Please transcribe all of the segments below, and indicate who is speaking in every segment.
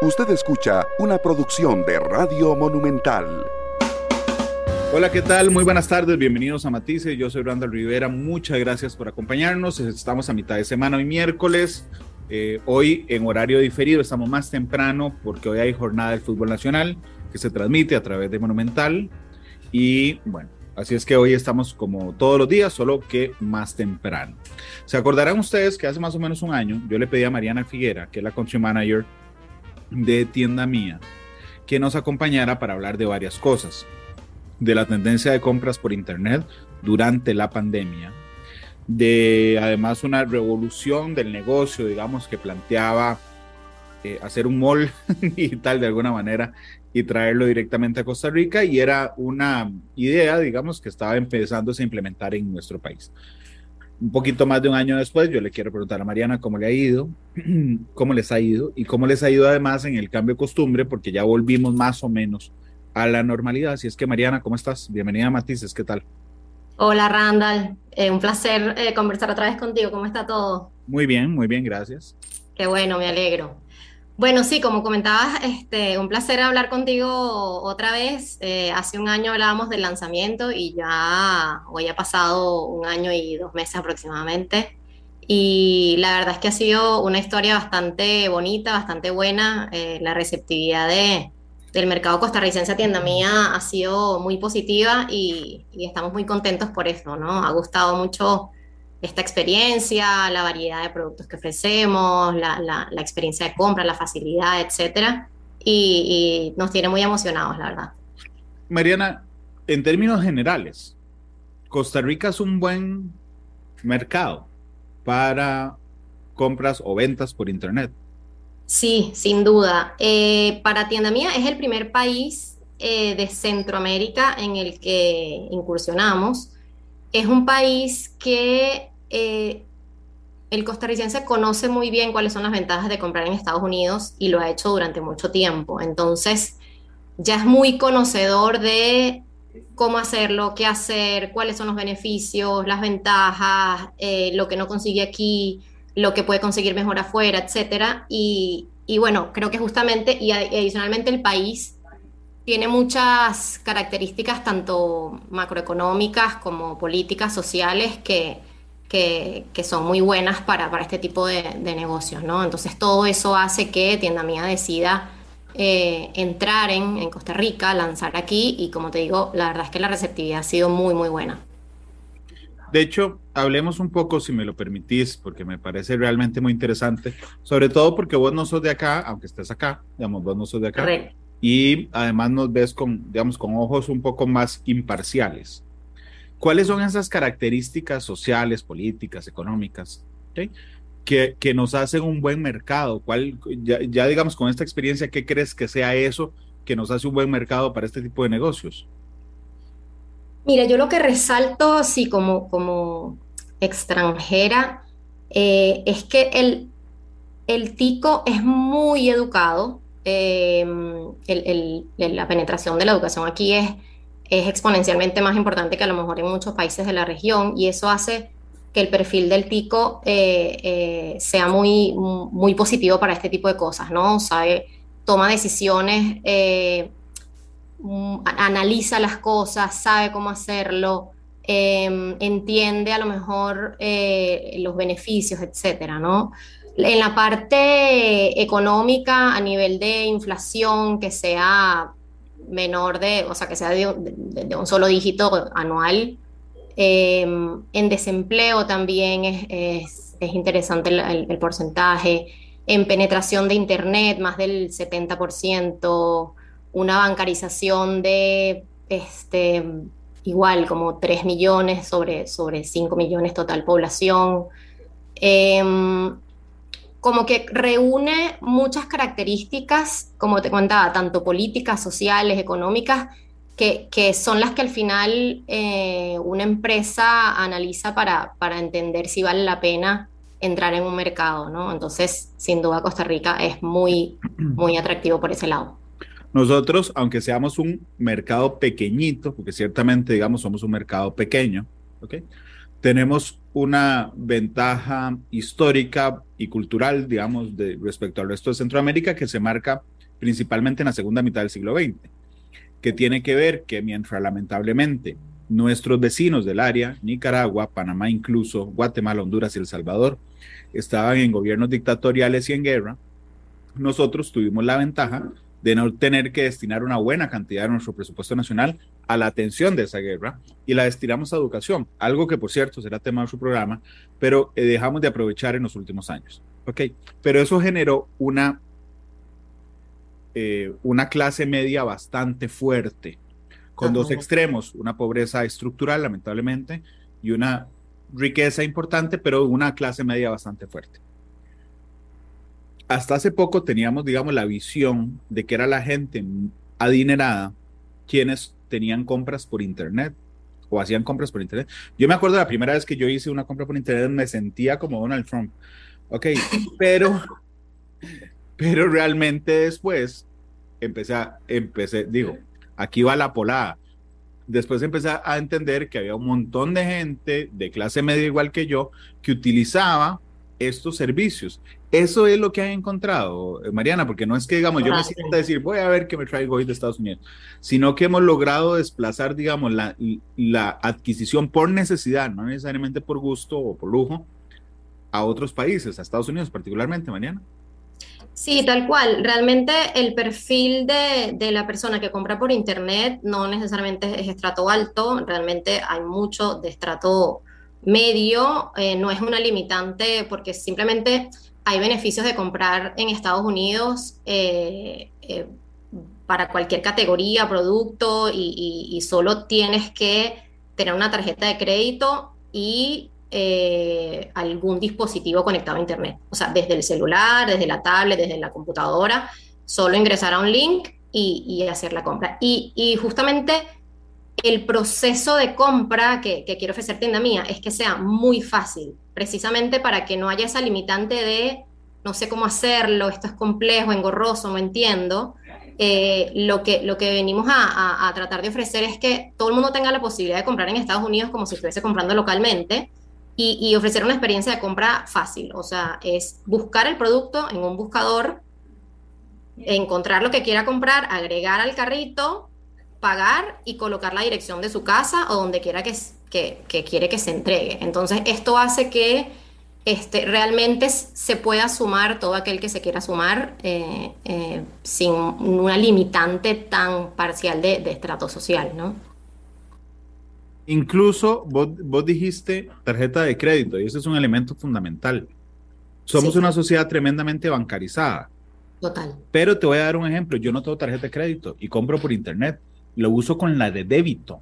Speaker 1: Usted escucha una producción de Radio Monumental.
Speaker 2: Hola, ¿qué tal? Muy buenas tardes, bienvenidos a Matices. Yo soy Randall Rivera, muchas gracias por acompañarnos. Estamos a mitad de semana, hoy miércoles. Eh, hoy en horario diferido, estamos más temprano porque hoy hay jornada del fútbol nacional que se transmite a través de Monumental. Y bueno, así es que hoy estamos como todos los días, solo que más temprano. Se acordarán ustedes que hace más o menos un año yo le pedí a Mariana Figuera, que es la country manager de Tienda Mía, que nos acompañara para hablar de varias cosas de la tendencia de compras por Internet durante la pandemia, de además una revolución del negocio, digamos, que planteaba eh, hacer un mall digital de alguna manera y traerlo directamente a Costa Rica y era una idea, digamos, que estaba empezándose a implementar en nuestro país. Un poquito más de un año después, yo le quiero preguntar a Mariana cómo le ha ido, cómo les ha ido y cómo les ha ido además en el cambio de costumbre, porque ya volvimos más o menos a la normalidad. Así es que Mariana, ¿cómo estás? Bienvenida a Matices, ¿qué tal?
Speaker 3: Hola Randall, eh, un placer eh, conversar otra vez contigo. ¿Cómo está todo?
Speaker 2: Muy bien, muy bien, gracias.
Speaker 3: Qué bueno, me alegro. Bueno, sí, como comentabas, este, un placer hablar contigo otra vez. Eh, hace un año hablábamos del lanzamiento y ya hoy ha pasado un año y dos meses aproximadamente. Y la verdad es que ha sido una historia bastante bonita, bastante buena. la receptividad de, del mercado costarricense a tienda mía ha sido muy positiva y, estamos muy contentos por eso, ¿no? Ha gustado mucho esta experiencia, la variedad de productos que ofrecemos, la, experiencia de compra, la facilidad, etcétera, y, nos tiene muy emocionados, la verdad.
Speaker 2: Mariana, en términos generales, Costa Rica es un buen mercado para compras o ventas por Internet.
Speaker 3: Sí, sin duda. Eh, para Tienda Mía es el primer país eh, de Centroamérica en el que incursionamos. Es un país que eh, el costarricense conoce muy bien cuáles son las ventajas de comprar en Estados Unidos y lo ha hecho durante mucho tiempo. Entonces, ya es muy conocedor de cómo hacerlo, qué hacer, cuáles son los beneficios, las ventajas, lo que no consigue aquí lo que puede conseguir mejor afuera, etcétera. Y, bueno, creo que justamente y adicionalmente el país tiene muchas características tanto macroeconómicas como políticas, sociales, que, que, son muy buenas para, para este tipo de, negocios, ¿no? Entonces todo eso hace que Tienda Mía decida eh, entrar en, en Costa Rica, lanzar aquí y como te digo, la verdad es que la receptividad ha sido muy, muy buena.
Speaker 2: De hecho, hablemos un poco, si me lo permitís, porque me parece realmente muy interesante, sobre todo porque vos no sos de acá, aunque estés acá, digamos, vos no sos de acá. Y además nos ves con, digamos, con ojos un poco más imparciales. ¿Cuáles son esas características sociales, políticas, económicas que, que, nos hacen un buen mercado? ¿Cuál, ya, digamos, con esta experiencia, ¿qué crees que sea eso que nos hace un buen mercado para este tipo de negocios?
Speaker 3: Mira, yo lo que resalto así como, como extranjera eh, es que el, el, tico es muy educado. Em, la penetración de la educación aquí es, es exponencialmente más importante que a lo mejor en muchos países de la región y eso hace que el perfil del tico eh, eh, sea muy, muy positivo para este tipo de cosas, ¿no? Sabe, toma decisiones Mm, analiza las cosas, sabe cómo hacerlo, em, entiende a lo mejor eh, los beneficios, etcétera, ¿no? En la parte económica, a nivel de inflación, que sea menor de, o sea, que sea de, un solo dígito anual. Em, en desempleo también es, interesante el, porcentaje. En penetración de Internet, más del 70% una bancarización de este, igual como 3 millones sobre, sobre 5 millones total población. Em, como que reúne muchas características, como te contaba, tanto políticas, sociales, económicas, que, son las que al final eh, una empresa analiza para, para entender si vale la pena entrar en un mercado, ¿no? Entonces, sin duda, Costa Rica es muy, muy atractivo por ese lado.
Speaker 2: Nosotros, aunque seamos un mercado pequeñito, porque ciertamente, digamos, somos un mercado pequeño, ¿ok? Tenemos una ventaja histórica y cultural, digamos, de, respecto al resto de Centroamérica que se marca principalmente en la segunda mitad del siglo XX, que tiene que ver que mientras lamentablemente nuestros vecinos del área, Nicaragua, Panamá incluso, Guatemala, Honduras y El Salvador, estaban en gobiernos dictatoriales y en guerra, nosotros tuvimos la ventaja de no tener que destinar una buena cantidad de nuestro presupuesto nacional a la atención de esa guerra y la destinamos a educación, algo que por cierto será tema de su programa, pero eh, dejamos de aprovechar en los últimos años. Ok, pero eso generó una, eh, una clase media bastante fuerte, con dos extremos, una pobreza estructural lamentablemente y una riqueza importante, pero una clase media bastante fuerte hasta hace poco teníamos, digamos, la visión de que era la gente adinerada quienes tenían compras por internet o hacían compras por internet. Yo me acuerdo la primera vez que yo hice una compra por internet me sentía como Donald Trump. Ok, pero, pero realmente después empecé a, empecé, digo, aquí va la polada. Después empecé a entender que había un montón de gente de clase media igual que yo que utilizaba estos servicios. Eso es lo que han encontrado, eh, Mariana, porque no es que, digamos, yo me sienta a decir, voy a ver qué me traigo hoy de Estados Unidos, sino que hemos logrado desplazar, digamos, la, la adquisición por necesidad, no necesariamente por gusto o por lujo, a otros países, a Estados Unidos particularmente, Mariana.
Speaker 3: Sí, tal cual. Realmente el perfil de, de, la persona que compra por Internet no necesariamente es estrato alto, realmente hay mucho de estrato medio, eh, no es una limitante porque simplemente hay beneficios de comprar en Estados Unidos eh, eh, para cualquier categoría, producto y, solo tienes que tener una tarjeta de crédito y algún dispositivo conectado a Internet. O sea, desde el celular, desde la tablet, desde la computadora, solo ingresar a un link y, hacer la compra. Y, y justamente el proceso de compra que, quiero ofrecer tienda mía es que sea muy fácil, precisamente para que no haya esa limitante de no sé cómo hacerlo, esto es complejo, engorroso, no entiendo. Eh, lo, que, lo que venimos a, tratar de ofrecer es que todo el mundo tenga la posibilidad de comprar en Estados Unidos como si estuviese comprando localmente y, y ofrecer una experiencia de compra fácil. O sea, es buscar el producto en un buscador, encontrar lo que quiera comprar, agregar al carrito, pagar y colocar la dirección de su casa o donde quiera que, que, quiere que se entregue. Entonces, esto hace que este, realmente se pueda sumar todo aquel que se quiera sumar eh, eh, sin una limitante tan parcial de, estrato social, ¿no?
Speaker 2: Incluso vos, dijiste tarjeta de crédito y ese es un elemento fundamental. Somos una sociedad tremendamente bancarizada.
Speaker 3: Total.
Speaker 2: Pero te voy a dar un ejemplo. Yo no tengo tarjeta de crédito y compro por internet lo uso con la de débito.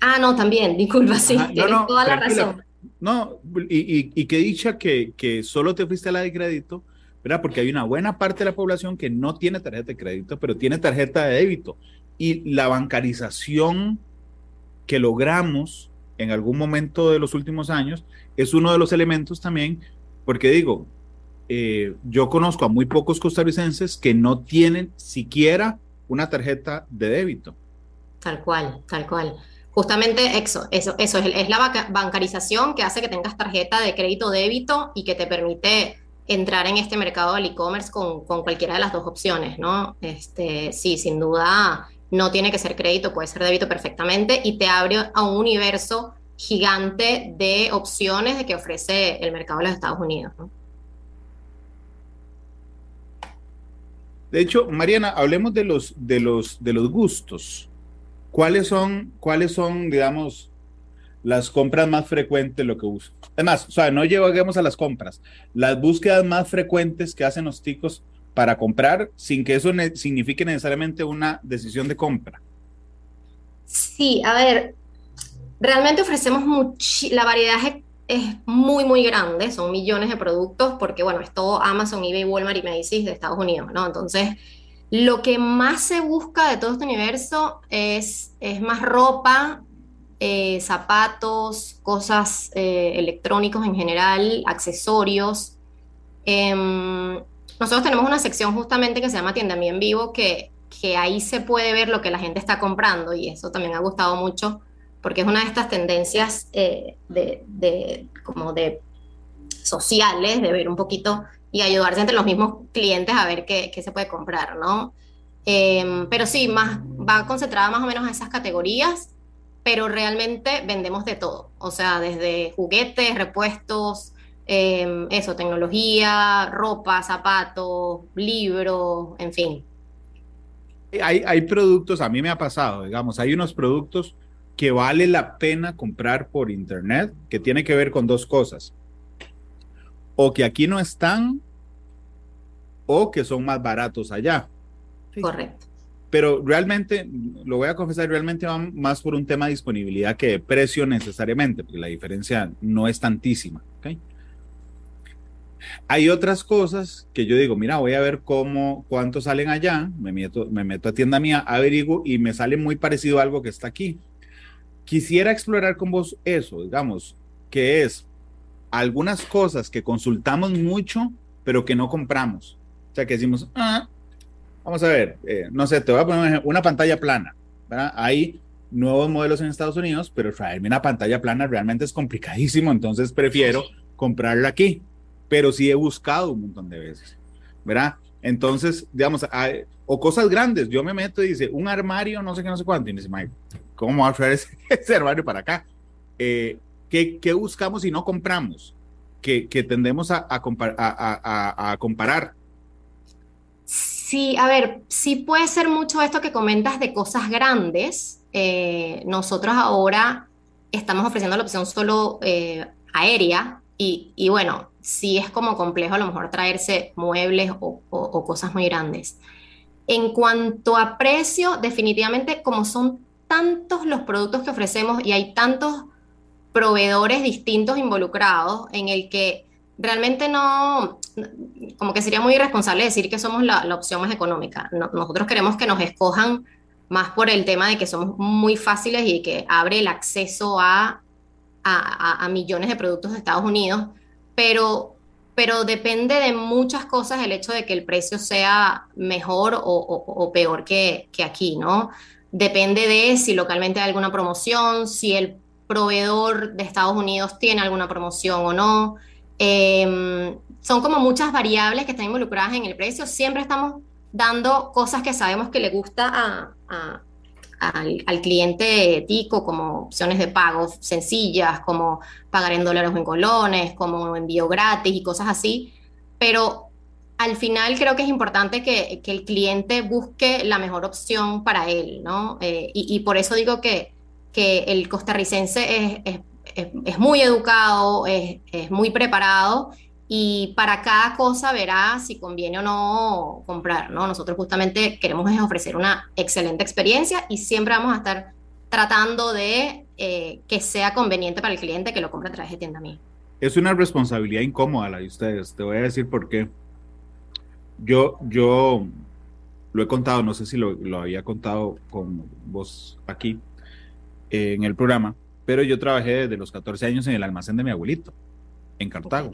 Speaker 3: Ah, no, también, disculpa, sí, tienes toda la razón.
Speaker 2: No, y, y, que dicha que, que, solo te fuiste a la de crédito, ¿verdad? Porque hay una buena parte de la población que no tiene tarjeta de crédito, pero tiene tarjeta de débito. Y la bancarización que logramos en algún momento de los últimos años es uno de los elementos también, porque digo, eh, yo conozco a muy pocos costarricenses que no tienen siquiera una tarjeta de débito.
Speaker 3: Tal cual, tal cual. Justamente eso, eso, eso es, la bancarización que hace que tengas tarjeta de crédito débito y que te permite entrar en este mercado del e-commerce con, cualquiera de las dos opciones, ¿no? Este, sí, sin duda no tiene que ser crédito, puede ser débito perfectamente y te abre a un universo gigante de opciones de que ofrece el mercado de los Estados Unidos, ¿no?
Speaker 2: De hecho, Mariana, hablemos de los, de los, de los gustos. ¿Cuáles son, cuáles son, digamos, las compras más frecuentes lo que uso? Además, o sea, no lleguemos a las compras, las búsquedas más frecuentes que hacen los ticos para comprar sin que eso signifique necesariamente una decisión de compra.
Speaker 3: Sí, a ver, realmente ofrecemos mucho, la variedad es, muy, muy grande, son millones de productos, porque bueno, es todo Amazon, eBay, Walmart y Macy's de Estados Unidos, ¿no? Entonces, lo que más se busca de todo este universo es, es más ropa, eh, zapatos, cosas eh, electrónicos en general, accesorios. Em, nosotros tenemos una sección justamente que se llama Tienda en Vivo, que, que ahí se puede ver lo que la gente está comprando y eso también ha gustado mucho porque es una de estas tendencias eh, de, como de sociales, de ver un poquito y ayudarse entre los mismos clientes a ver qué, qué se puede comprar, ¿no? Em, pero sí, más, va concentrada más o menos a esas categorías, pero realmente vendemos de todo, o sea, desde juguetes, repuestos, em, eso, tecnología, ropa, zapatos, libros, en fin.
Speaker 2: Hay, hay productos, a mí me ha pasado, digamos, hay unos productos que vale la pena comprar por internet, que tiene que ver con dos cosas. O que aquí no están, o que son más baratos allá.
Speaker 3: Correcto.
Speaker 2: Pero realmente, lo voy a confesar, realmente va más por un tema de disponibilidad que de precio necesariamente, porque la diferencia no es tantísima. Hay otras cosas que yo digo, mira, voy a ver cómo, cuántos salen allá, me meto, me meto a tienda mía, averiguo y me sale muy parecido a algo que está aquí. Quisiera explorar con vos eso, digamos, que es algunas cosas que consultamos mucho, pero que no compramos. O sea, que decimos, ah, Vamos a ver, eh, no sé, te voy a poner una pantalla plana. ¿verdad? Hay nuevos modelos en Estados Unidos, pero traerme una pantalla plana realmente es complicadísimo, entonces prefiero comprarla aquí. Pero sí he buscado un montón de veces, ¿verdad? Entonces, digamos, o cosas grandes, yo me meto y dice, un armario, no sé qué, no sé cuánto, y me dice, Mike, ¿cómo va a traer ese, armario para acá? Eh, ¿qué, ¿qué, buscamos y no compramos? Que, tendemos a, a comparar
Speaker 3: Sí, a ver, sí puede ser mucho esto que comentas de cosas grandes. Eh, nosotros ahora estamos ofreciendo la opción solo eh, aérea y, bueno, sí es como complejo a lo mejor traerse muebles o, cosas muy grandes. En cuanto a precio, definitivamente como son tantos los productos que ofrecemos y hay tantos proveedores distintos involucrados en el que realmente no, como que sería muy irresponsable decir que somos la, opción más económica. nosotros queremos que nos escojan más por el tema de que somos muy fáciles y que abre el acceso a, a, millones de productos de Estados Unidos, pero, pero depende de muchas cosas el hecho de que el precio sea mejor o, o peor que, que aquí, ¿no? Depende de si localmente hay alguna promoción, si el proveedor de Estados Unidos tiene alguna promoción o no. Em, son como muchas variables que están involucradas en el precio. Siempre estamos dando cosas que sabemos que le gusta al, cliente tico, como opciones de pago sencillas, como pagar en dólares o en colones, como envío gratis y cosas así. Pero al final creo que es importante que, el cliente busque la mejor opción para él, ¿no? Eh, y, por eso digo que, que el costarricense es, es, muy educado, es, muy preparado y para cada cosa verá si conviene o no comprar, ¿no? Nosotros justamente queremos ofrecer una excelente experiencia y siempre vamos a estar tratando de eh, que sea conveniente para el cliente que lo compre a través de tienda mía.
Speaker 2: Es una responsabilidad incómoda la de ustedes, te voy a decir por qué. Yo, yo lo he contado, no sé si lo, lo había contado con vos aquí en el programa, pero yo trabajé desde los 14 años en el almacén de mi abuelito, en Cartago.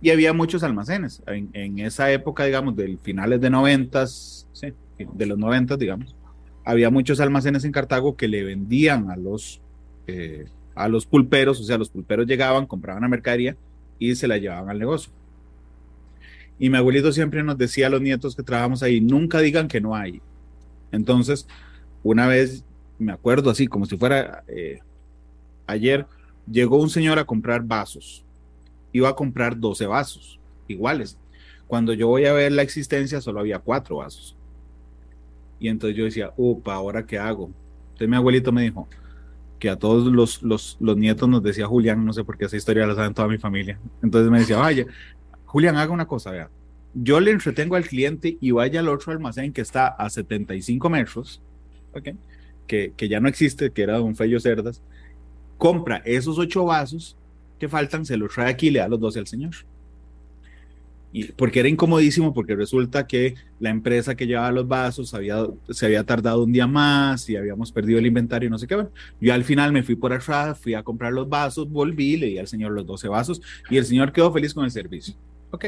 Speaker 2: Y había muchos almacenes. En, esa época, digamos, del finales de 90, sí, de los 90, digamos, había muchos almacenes en Cartago que le vendían a los, eh, a los pulperos, o sea, los pulperos llegaban, compraban la mercadería y se la llevaban al negocio. Y mi abuelito siempre nos decía a los nietos que trabajamos ahí, nunca digan que no hay. Entonces, una vez me acuerdo así, como si fuera eh, ayer, llegó un señor a comprar vasos. Iba a comprar 12 vasos iguales. Cuando yo voy a ver la existencia, solo había cuatro vasos. Y entonces yo decía, upa, ¿ahora qué hago? Entonces mi abuelito me dijo que a todos los, los, los nietos nos decía Julián, no sé por qué esa historia la saben toda mi familia. Entonces me decía, vaya, Julián, haga una cosa, vea. Yo le entretengo al cliente y vaya al otro almacén que está a 75 metros, ¿ok? Que, ya no existe, que era Don Fello Cerdas, compra esos ocho vasos que faltan, se los trae aquí y le da los doce al señor. Y porque era incomodísimo, porque resulta que la empresa que llevaba los vasos había, se había tardado un día más y habíamos perdido el inventario y no sé qué. yo al final me fui por atrás, fui a comprar los vasos, volví, le di al señor los 12 vasos y el señor quedó feliz con el servicio. Ok.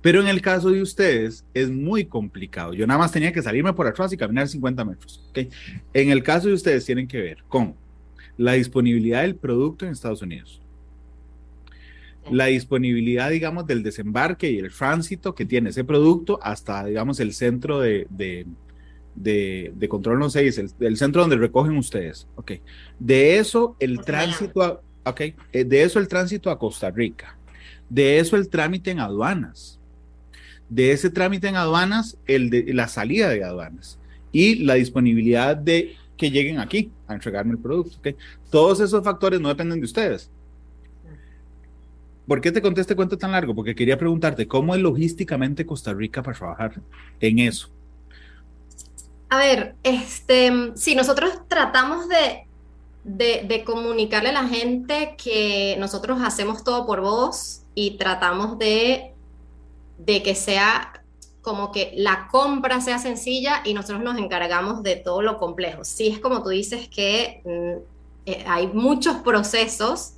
Speaker 2: Pero en el caso de ustedes es muy complicado. Yo nada más tenía que salirme por atrás y caminar 50 metros. ¿okay? En el caso de ustedes tienen que ver con la disponibilidad del producto en Estados Unidos, la disponibilidad, digamos, del desembarque y el tránsito que tiene ese producto hasta, digamos, el centro de, de, de, control, no sé, el, el, centro donde recogen ustedes. Ok. De eso, el tránsito, a, ok, eh, de eso el tránsito a Costa Rica. De eso el trámite en aduanas de ese trámite en aduanas, el de la salida de aduanas y la disponibilidad de que lleguen aquí a entregarme el producto. Todos esos factores no dependen de ustedes. ¿Por qué te conté este cuento tan largo? Porque quería preguntarte, ¿cómo es logísticamente Costa Rica para trabajar en eso?
Speaker 3: A ver, este, si nosotros tratamos de, de, comunicarle a la gente que nosotros hacemos todo por vos y tratamos de de que sea como que la compra sea sencilla y nosotros nos encargamos de todo lo complejo. Sí es como tú dices que mm, eh, hay muchos procesos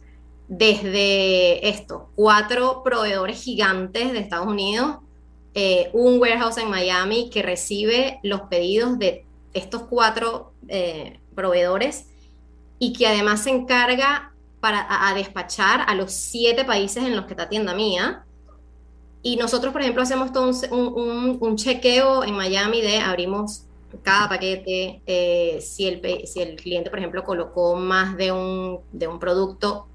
Speaker 3: desde esto, cuatro proveedores gigantes de Estados Unidos, eh, un warehouse en Miami que recibe los pedidos de estos cuatro eh, proveedores y que además se encarga para, a, despachar a los siete países en los que está tienda mía y nosotros, por ejemplo, hacemos todo un, un, chequeo en Miami de abrimos cada paquete, eh, si, el, si el cliente, por ejemplo, colocó más de un, de un producto,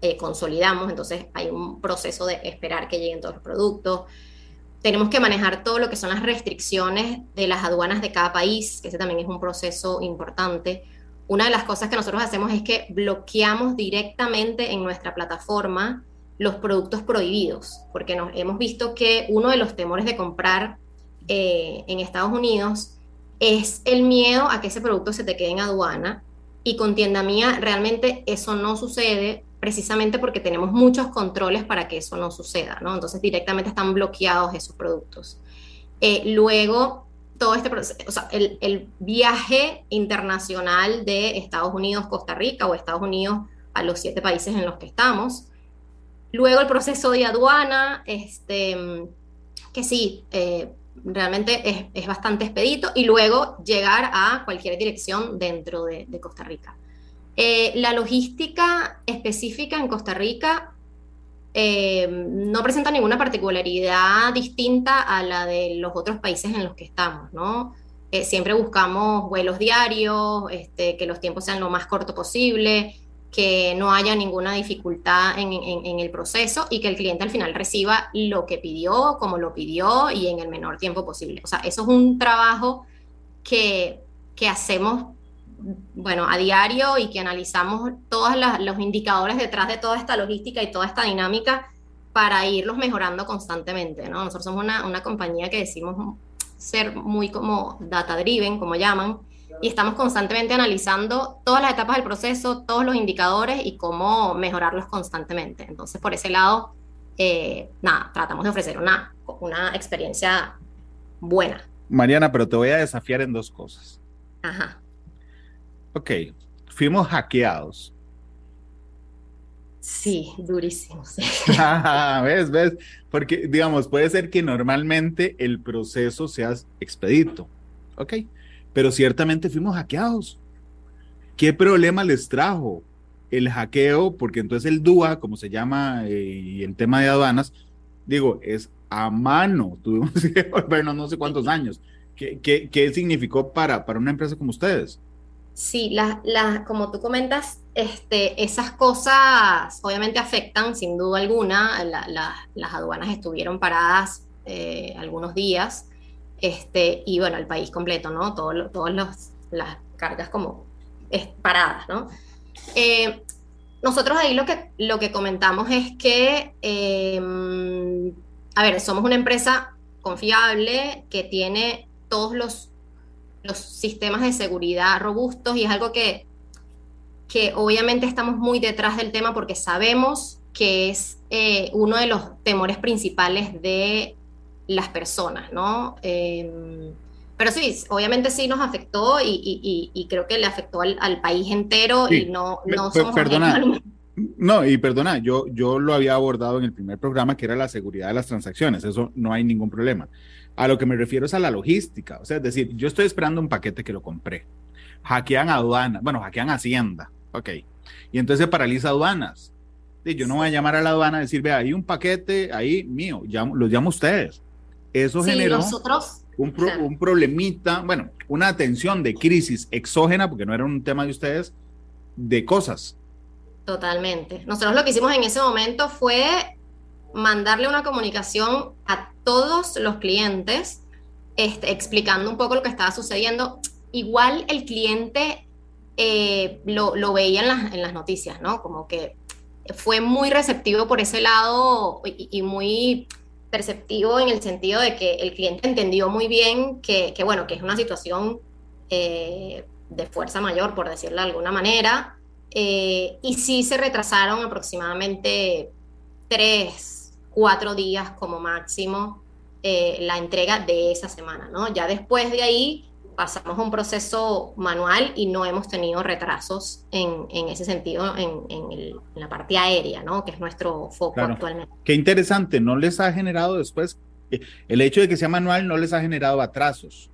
Speaker 3: eh, consolidamos, entonces hay un proceso de esperar que lleguen todos los productos. Tenemos que manejar todo lo que son las restricciones de las aduanas de cada país, que ese también es un proceso importante. Una de las cosas que nosotros hacemos es que bloqueamos directamente en nuestra plataforma los productos prohibidos, porque nos, hemos visto que uno de los temores de comprar eh, en Estados Unidos es el miedo a que ese producto se te quede en aduana y con tienda mía realmente eso no sucede precisamente porque tenemos muchos controles para que eso no suceda, ¿no? Entonces directamente están bloqueados esos productos. Eh, luego, todo este proceso, o sea, el, el viaje internacional de Estados Unidos, Costa Rica o Estados Unidos a los siete países en los que estamos, Luego el proceso de aduana, este, que sí, eh, realmente es, bastante expedito, y luego llegar a cualquier dirección dentro de, Costa Rica. Eh, la logística específica en Costa Rica eh, no presenta ninguna particularidad distinta a la de los otros países en los que estamos, ¿no? siempre buscamos vuelos diarios, este, que los tiempos sean lo más corto posible, que no haya ninguna dificultad en, el proceso y que el cliente al final reciba lo que pidió, como lo pidió y en el menor tiempo posible. O sea, eso es un trabajo que, hacemos, bueno, a diario y que analizamos todos los indicadores detrás de toda esta logística y toda esta dinámica para irlos mejorando constantemente, ¿no? Nosotros somos una, una compañía que decimos ser muy como data driven, como llaman, y estamos constantemente analizando todas las etapas del proceso, todos los indicadores y cómo mejorarlos constantemente. Entonces, por ese lado, eh, nada, tratamos de ofrecer una, una experiencia buena.
Speaker 2: Mariana, pero te voy a desafiar en dos cosas.
Speaker 3: Ajá.
Speaker 2: Ok, fuimos hackeados.
Speaker 3: Sí, durísimo. Sí.
Speaker 2: ¿Ves? ¿Ves? Porque, digamos, puede ser que normalmente el proceso sea expedito. Ok pero ciertamente fuimos hackeados. ¿Qué problema les trajo el hackeo? Porque entonces el DUA, como se llama, eh, y el tema de aduanas, digo, es a mano. Tuvimos que volvernos no sé cuántos años. ¿Qué, qué, qué significó para, para una empresa como ustedes?
Speaker 3: Sí, la, la, como tú comentas, este, esas cosas obviamente afectan sin duda alguna. las aduanas estuvieron paradas eh, algunos días este, y bueno, el país completo, ¿no? Todas las cargas como paradas, ¿no? Eh, nosotros ahí lo que, lo que comentamos es que, em, a ver, somos una empresa confiable que tiene todos los, los sistemas de seguridad robustos y es algo que, que obviamente estamos muy detrás del tema porque sabemos que es eh, uno de los temores principales de las personas, ¿no? Em, pero sí, obviamente sí nos afectó y, creo que le afectó al, país entero y no, no
Speaker 2: somos Perdona, No, y perdona, yo, yo lo había abordado en el primer programa, que era la seguridad de las transacciones, eso no hay ningún problema. A lo que me refiero es a la logística, o sea, es decir, yo estoy esperando un paquete que lo compré, hackean aduana, bueno, hackean Hacienda, ok, y entonces se paraliza aduanas. Y yo no voy a llamar a la aduana a decir, vea, hay un paquete ahí mío, llamo, los llamo ustedes. Eso
Speaker 3: Sí,
Speaker 2: generó
Speaker 3: nosotros,
Speaker 2: un, pro-
Speaker 3: claro.
Speaker 2: un problemita, bueno, una atención de crisis exógena, porque no era un tema de ustedes, de cosas.
Speaker 3: Totalmente. Nosotros lo que hicimos en ese momento fue mandarle una comunicación a todos los clientes, este, explicando un poco lo que estaba sucediendo. Igual el cliente eh, lo, lo veía en las, en las noticias, ¿no? Como que fue muy receptivo por ese lado y, muy perceptivo en el sentido de que el cliente entendió muy bien que, que, bueno, que es una situación eh, de fuerza mayor, por decirlo de alguna manera, eh, y sí se retrasaron aproximadamente tres, cuatro días como máximo eh, la entrega de esa semana, ¿no? Ya después de ahí pasamos a un proceso manual y no hemos tenido retrasos en, en ese sentido en, en el- en la parte aérea, ¿no? Que es nuestro foco
Speaker 2: Claro.
Speaker 3: actualmente.
Speaker 2: Qué interesante, no les ha generado después, eh, el hecho de que sea manual no les ha generado atrasos.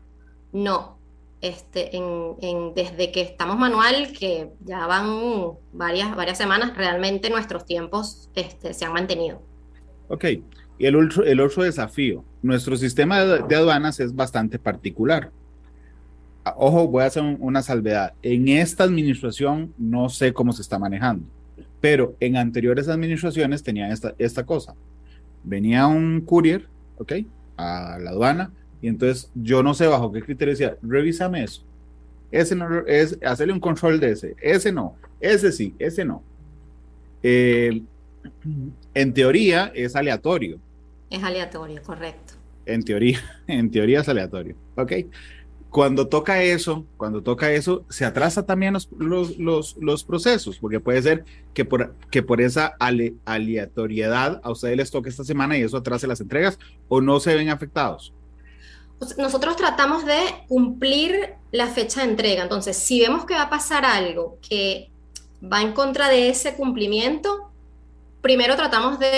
Speaker 3: No, este, en, en- desde que estamos manual, que ya van varias, varias semanas, realmente nuestros tiempos este, se han mantenido.
Speaker 2: Ok, y el otro, el otro desafío, nuestro sistema de, aduanas es bastante particular. Ah, Ojo, voy a hacer un- una salvedad. En esta administración no sé cómo se está manejando, pero en anteriores administraciones tenían esta, esta cosa. Venía un courier, ok, a la aduana, y entonces yo no sé bajo qué criterio decía, revísame eso. Ese no es, hacerle un control de ese, ese no, ese sí, ese no. Eh, en teoría es aleatorio.
Speaker 3: Es aleatorio, correcto.
Speaker 2: En teoría, en teoría es aleatorio. ¿Ok? Cuando toca eso, cuando toca eso, se atrasa también los, los, los, los procesos, porque puede ser que por, que por esa ale- aleatoriedad a ustedes les toque esta semana y eso atrase las entregas o no se ven afectados.
Speaker 3: Pues Nosotros tratamos de cumplir la fecha de entrega. Entonces, si vemos que va a pasar algo que va en contra de ese cumplimiento, primero tratamos de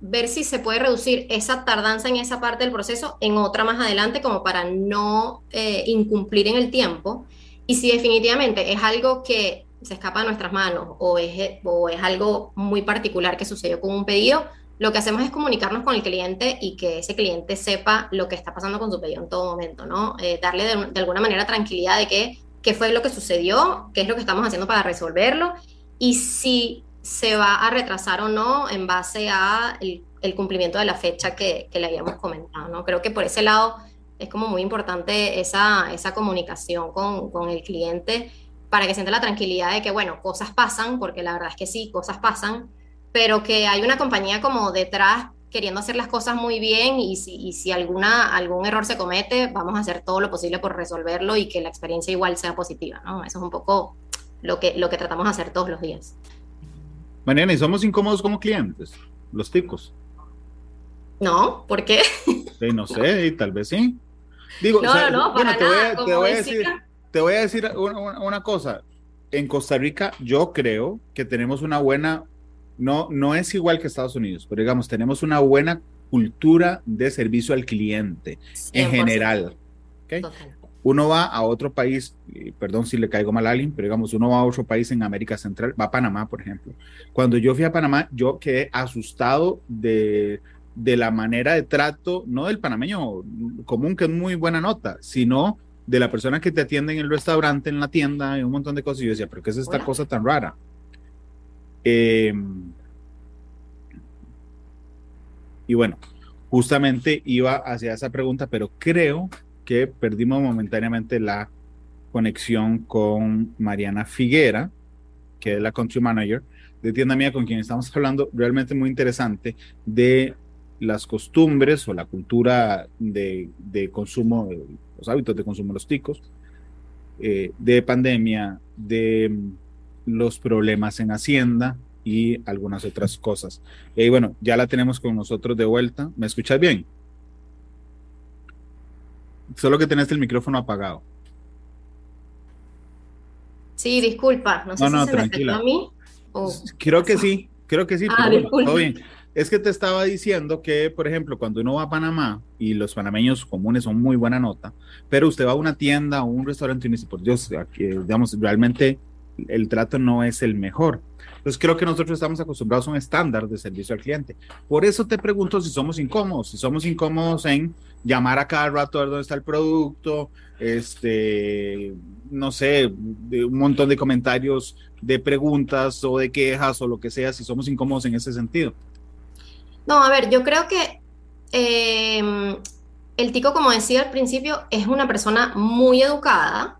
Speaker 3: ver si se puede reducir esa tardanza en esa parte del proceso en otra más adelante, como para no eh, incumplir en el tiempo. Y si definitivamente es algo que se escapa de nuestras manos o es, o es algo muy particular que sucedió con un pedido, lo que hacemos es comunicarnos con el cliente y que ese cliente sepa lo que está pasando con su pedido en todo momento, ¿no? Eh, darle de, de alguna manera tranquilidad de que, qué fue lo que sucedió, qué es lo que estamos haciendo para resolverlo y si se va a retrasar o no en base a el, cumplimiento de la fecha que, que le habíamos comentado, ¿no? Creo que por ese lado es como muy importante esa, esa comunicación con, con el cliente para que sienta la tranquilidad de que, bueno, cosas pasan, porque la verdad es que sí, cosas pasan, pero que hay una compañía como detrás queriendo hacer las cosas muy bien y si, si alguna, algún error se comete, vamos a hacer todo lo posible por resolverlo y que la experiencia igual sea positiva, ¿no? Eso es un poco lo que, lo que tratamos de hacer todos los días.
Speaker 2: Mariana, y somos incómodos como clientes, los ticos.
Speaker 3: ¿No? ¿Por qué?
Speaker 2: Sí, no sé, y tal vez sí. Digo,
Speaker 3: No,
Speaker 2: o sea,
Speaker 3: no, no,
Speaker 2: bueno,
Speaker 3: para
Speaker 2: te voy a- te voy a decir, te voy a decir una, cosa. En Costa Rica, yo creo que tenemos una buena, no, no es igual que Estados Unidos, pero digamos, tenemos una buena cultura de servicio al cliente en
Speaker 3: 100%.
Speaker 2: general. ¿ok?
Speaker 3: Total.
Speaker 2: Uno va a otro país, perdón si le caigo mal a alguien, pero digamos, uno va a otro país en América Central, va a Panamá, por ejemplo. Cuando yo fui a Panamá, yo quedé asustado de, de la manera de trato, no del panameño común, que es muy buena nota, sino de la persona que te atiende en el restaurante, en la tienda, y un montón de cosas. Y yo decía, pero ¿qué es esta
Speaker 3: Hola.
Speaker 2: cosa tan rara? Eh, y bueno, justamente iba hacia esa pregunta, pero creo que perdimos momentáneamente la conexión con Mariana Figuera, que es la country manager de tienda mía, con quien estamos hablando realmente muy interesante de las costumbres o la cultura de, consumo, los hábitos de consumo de los ticos, eh, de pandemia, de mm, los problemas en Hacienda y algunas otras cosas. Y bueno, ya la tenemos con nosotros de vuelta. ¿Me escuchas bien? Solo que tenés el micrófono apagado.
Speaker 3: Sí, disculpa, no sé
Speaker 2: No,
Speaker 3: si
Speaker 2: no,
Speaker 3: se me
Speaker 2: tranquila.
Speaker 3: afectó a mí.
Speaker 2: creo que sí, creo que sí. Ah, todo bien. Es que te estaba diciendo que, por ejemplo, cuando uno va a Panamá y los panameños comunes son muy buena nota, pero usted va a una tienda o un restaurante y dice, por Dios, aquí, digamos, realmente el trato no es el mejor. Entonces creo que nosotros estamos acostumbrados a un estándar de servicio al cliente. Por eso te pregunto si somos incómodos, si somos incómodos en llamar a cada rato a ver dónde está el producto, este, no sé, un montón de comentarios, de preguntas o de quejas o lo que sea, si somos incómodos en ese sentido.
Speaker 3: No, a ver, yo creo que em, el tico, como decía al principio, es una persona muy educada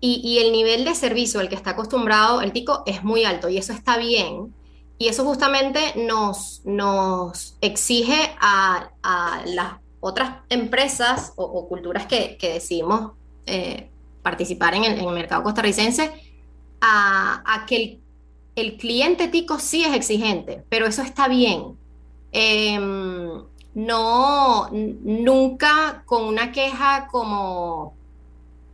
Speaker 3: y, el nivel de servicio al que está acostumbrado el tico es muy alto y eso está bien. Y eso justamente nos, nos exige a, las otras empresas o, culturas que, decidimos eh, participar en el, mercado costarricense a, que el, el cliente tico sí es exigente, pero eso está bien. Em, no, nunca con una queja como,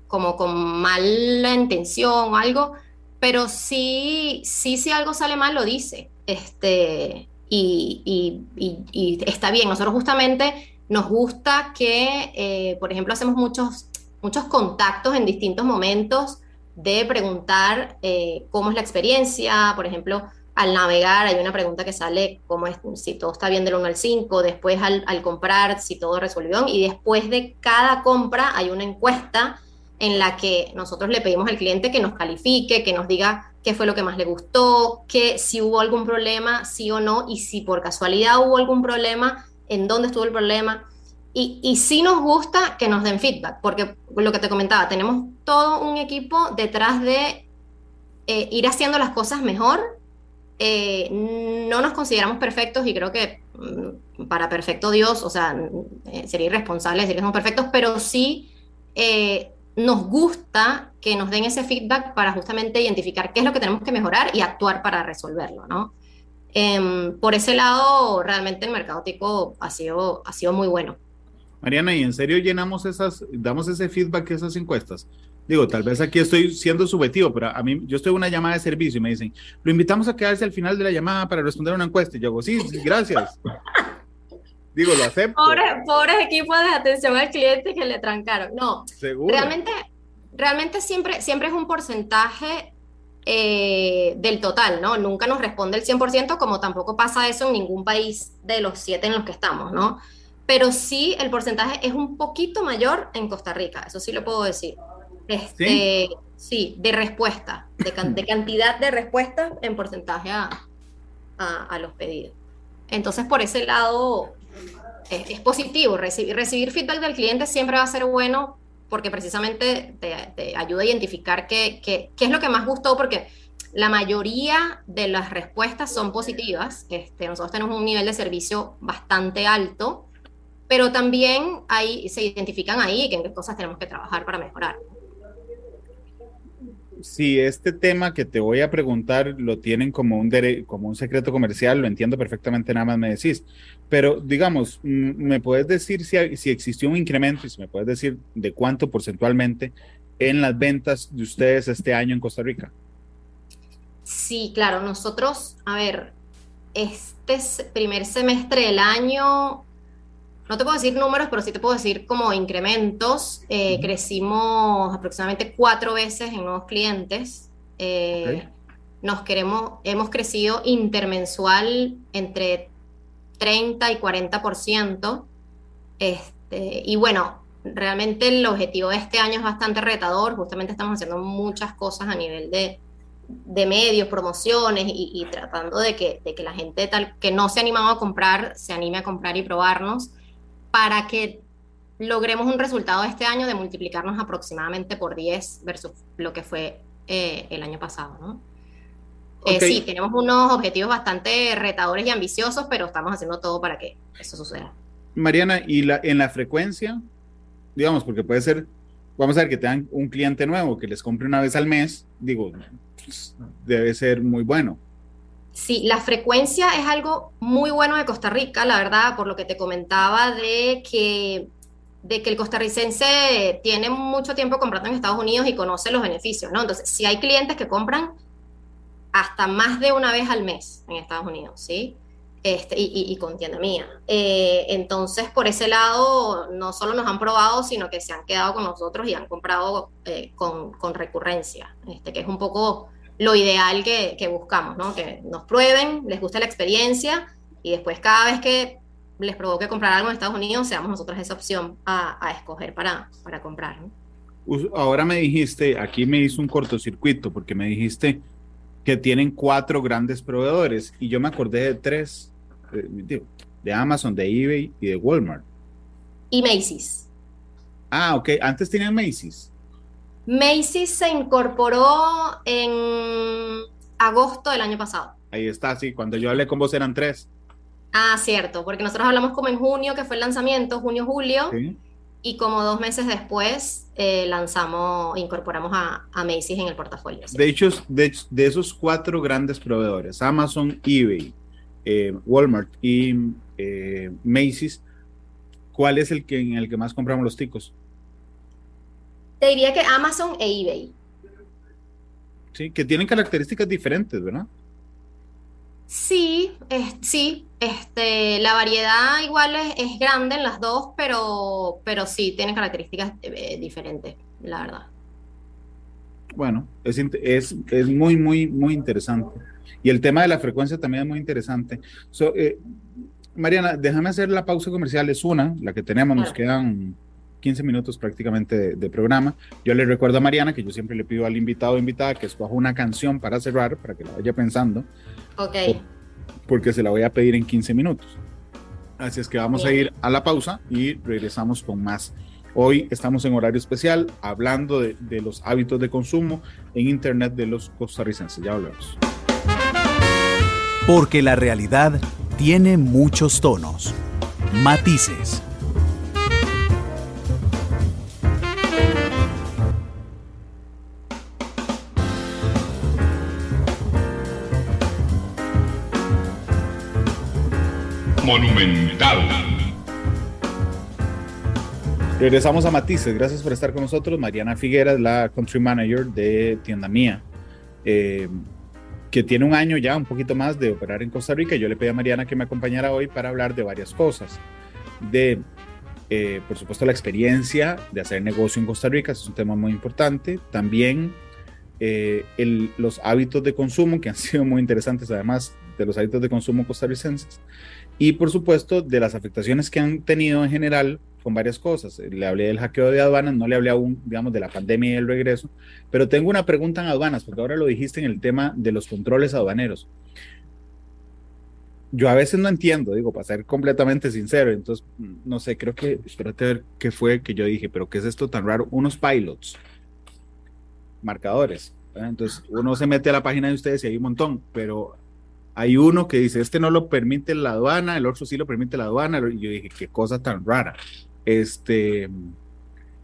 Speaker 3: como con mala intención o algo, pero sí, sí, si algo sale mal, lo dice. Este, y, está bien. Nosotros justamente nos gusta que, eh, por ejemplo, hacemos muchos, muchos contactos en distintos momentos de preguntar eh, cómo es la experiencia, por ejemplo, al navegar hay una pregunta que sale como es, si todo está bien del 1 al 5, después al, comprar si todo resolvió y después de cada compra hay una encuesta en la que nosotros le pedimos al cliente que nos califique, que nos diga qué fue lo que más le gustó, que si hubo algún problema, sí o no, y si por casualidad hubo algún problema, en dónde estuvo el problema. Y, y sí nos gusta que nos den feedback, porque lo que te comentaba, tenemos todo un equipo detrás de eh, ir haciendo las cosas mejor eh, no nos consideramos perfectos y creo que mm, para perfecto Dios, o sea, eh, sería irresponsable decir que somos perfectos, pero sí eh, nos gusta que nos den ese feedback para justamente identificar qué es lo que tenemos que mejorar y actuar para resolverlo, ¿no? Em, por ese lado, realmente el mercado tico ha sido, ha sido muy bueno.
Speaker 2: Mariana, ¿y en serio llenamos esas, damos ese feedback, esas encuestas? Digo, tal vez aquí estoy siendo subjetivo, pero a mí, yo estoy en una llamada de servicio y me dicen, lo invitamos a quedarse al final de la llamada para responder una encuesta. Y yo digo, sí, gracias. Digo, lo acepto.
Speaker 3: Pobres, equipos de atención al cliente que le trancaron. No, realmente, realmente siempre, siempre es un porcentaje eh, del total, ¿no? Nunca nos responde el 100%, como tampoco pasa eso en ningún país de los siete en los que estamos, ¿no? Pero sí, el porcentaje es un poquito mayor en Costa Rica, eso sí lo puedo decir. Este, ¿Sí? de respuesta, de, cantidad de respuestas en porcentaje a, a, los pedidos. Entonces, por ese lado, es, positivo. Recibir, recibir feedback del cliente siempre va a ser bueno porque precisamente te, ayuda a identificar qué, qué, qué, es lo que más gustó, porque la mayoría de las respuestas son positivas. Este, nosotros tenemos un nivel de servicio bastante alto, pero también ahí se identifican ahí en qué cosas tenemos que trabajar para mejorar
Speaker 2: si este tema que te voy a preguntar lo tienen como un, como un secreto comercial, lo entiendo perfectamente, nada más me decís. Pero digamos, ¿me puedes decir si, si existió un incremento y si me puedes decir de cuánto porcentualmente en las ventas de ustedes este año en Costa Rica?
Speaker 3: Sí, claro, nosotros, a ver, este primer semestre del año no te puedo decir números, pero sí te puedo decir como incrementos. Eh, crecimos aproximadamente cuatro veces en nuevos clientes. Eh, nos queremos, hemos crecido intermensual entre 30 y 40%. Este, y bueno, realmente el objetivo de este año es bastante retador. Justamente estamos haciendo muchas cosas a nivel de, medios, promociones y, y, tratando de que, de que la gente tal que no se ha animado a comprar, se anime a comprar y probarnos para que logremos un resultado este año de multiplicarnos aproximadamente por 10 versus lo que fue eh, el año pasado, ¿no? Eh, sí, tenemos unos objetivos bastante retadores y ambiciosos, pero estamos haciendo todo para que eso suceda.
Speaker 2: Mariana, ¿y la, en la frecuencia? Digamos, porque puede ser, vamos a ver que tengan un cliente nuevo que les compre una vez al mes, digo, pues, debe ser muy bueno.
Speaker 3: Sí, la frecuencia es algo muy bueno de Costa Rica, la verdad, por lo que te comentaba de que, de que el costarricense tiene mucho tiempo comprando en Estados Unidos y conoce los beneficios, ¿no? Entonces, si hay clientes que compran hasta más de una vez al mes en Estados Unidos, ¿sí? Este, y, con tienda mía. Eh, entonces, por ese lado, no solo nos han probado, sino que se han quedado con nosotros y han comprado eh, con, con, recurrencia, este, que es un poco lo ideal que, que, buscamos, ¿no? Que nos prueben, les guste la experiencia y después cada vez que les provoque comprar algo en Estados Unidos, seamos nosotros esa opción a, a escoger para, para comprar.
Speaker 2: Ahora me dijiste, aquí me hizo un cortocircuito, porque me dijiste que tienen cuatro grandes proveedores y yo me acordé de tres de, Amazon, de eBay y de Walmart.
Speaker 3: Y Macy's.
Speaker 2: Ah, ok. Antes tenían Macy's.
Speaker 3: Macy's se incorporó en agosto del año pasado.
Speaker 2: Ahí está, sí. Cuando yo hablé con vos eran tres.
Speaker 3: Ah, cierto, porque nosotros hablamos como en junio, que fue el lanzamiento, junio-julio. Y como dos meses después eh, lanzamos, incorporamos a, a, Macy's en el portafolio.
Speaker 2: De hecho, de, de esos cuatro grandes proveedores, Amazon, eBay, eh, Walmart y eh, Macy's, ¿cuál es el que en el que más compramos los ticos?
Speaker 3: Te diría que Amazon e eBay.
Speaker 2: Sí, que tienen características diferentes, ¿verdad?
Speaker 3: Sí, sí, este, la variedad igual es, grande en las dos, pero, pero sí, tienen características eh, diferentes, la verdad.
Speaker 2: Bueno, es, es, es muy, muy, muy interesante. Y el tema de la frecuencia también es muy interesante. Eh, Mariana, déjame hacer la pausa comercial. Es una, la que tenemos, nos quedan 15 minutos prácticamente de, programa. Yo le recuerdo a Mariana que yo siempre le pido al invitado o invitada que escoja una canción para cerrar, para que la vaya pensando.
Speaker 3: Ok.
Speaker 2: Porque se la voy a pedir en 15 minutos. Así es que vamos a ir a la pausa y regresamos con más. Hoy estamos en horario especial hablando de, de los hábitos de consumo en Internet de los costarricenses. Ya volvemos.
Speaker 1: Porque la realidad tiene muchos tonos, matices.
Speaker 2: Monumental. Regresamos a Matices. Gracias por estar con nosotros. Mariana Figueras, la country manager de Tienda Mía. Eh, que tiene un año ya, un poquito más de operar en Costa Rica. Yo le pedí a Mariana que me acompañara hoy para hablar de varias cosas. De, eh, por supuesto, la experiencia de hacer negocio en Costa Rica, es un tema muy importante. También eh, los hábitos de consumo, que han sido muy interesantes, además de los hábitos de consumo costarricenses. Y, por supuesto, de las afectaciones que han tenido en general con varias cosas. Le hablé del hackeo de aduanas, no le hablé aún, digamos, de la pandemia y el regreso, pero tengo una pregunta en aduanas, porque ahora lo dijiste en el tema de los controles aduaneros. Yo a veces no entiendo, digo, para ser completamente sincero, entonces, no sé, creo que, espérate a ver qué fue que yo dije, pero ¿qué es esto tan raro? Unos pilots, marcadores. Entonces, uno se mete a la página de ustedes y hay un montón, pero hay uno que dice, este no lo permite la aduana, el otro sí lo permite la aduana, y yo dije, qué cosa tan rara. Este,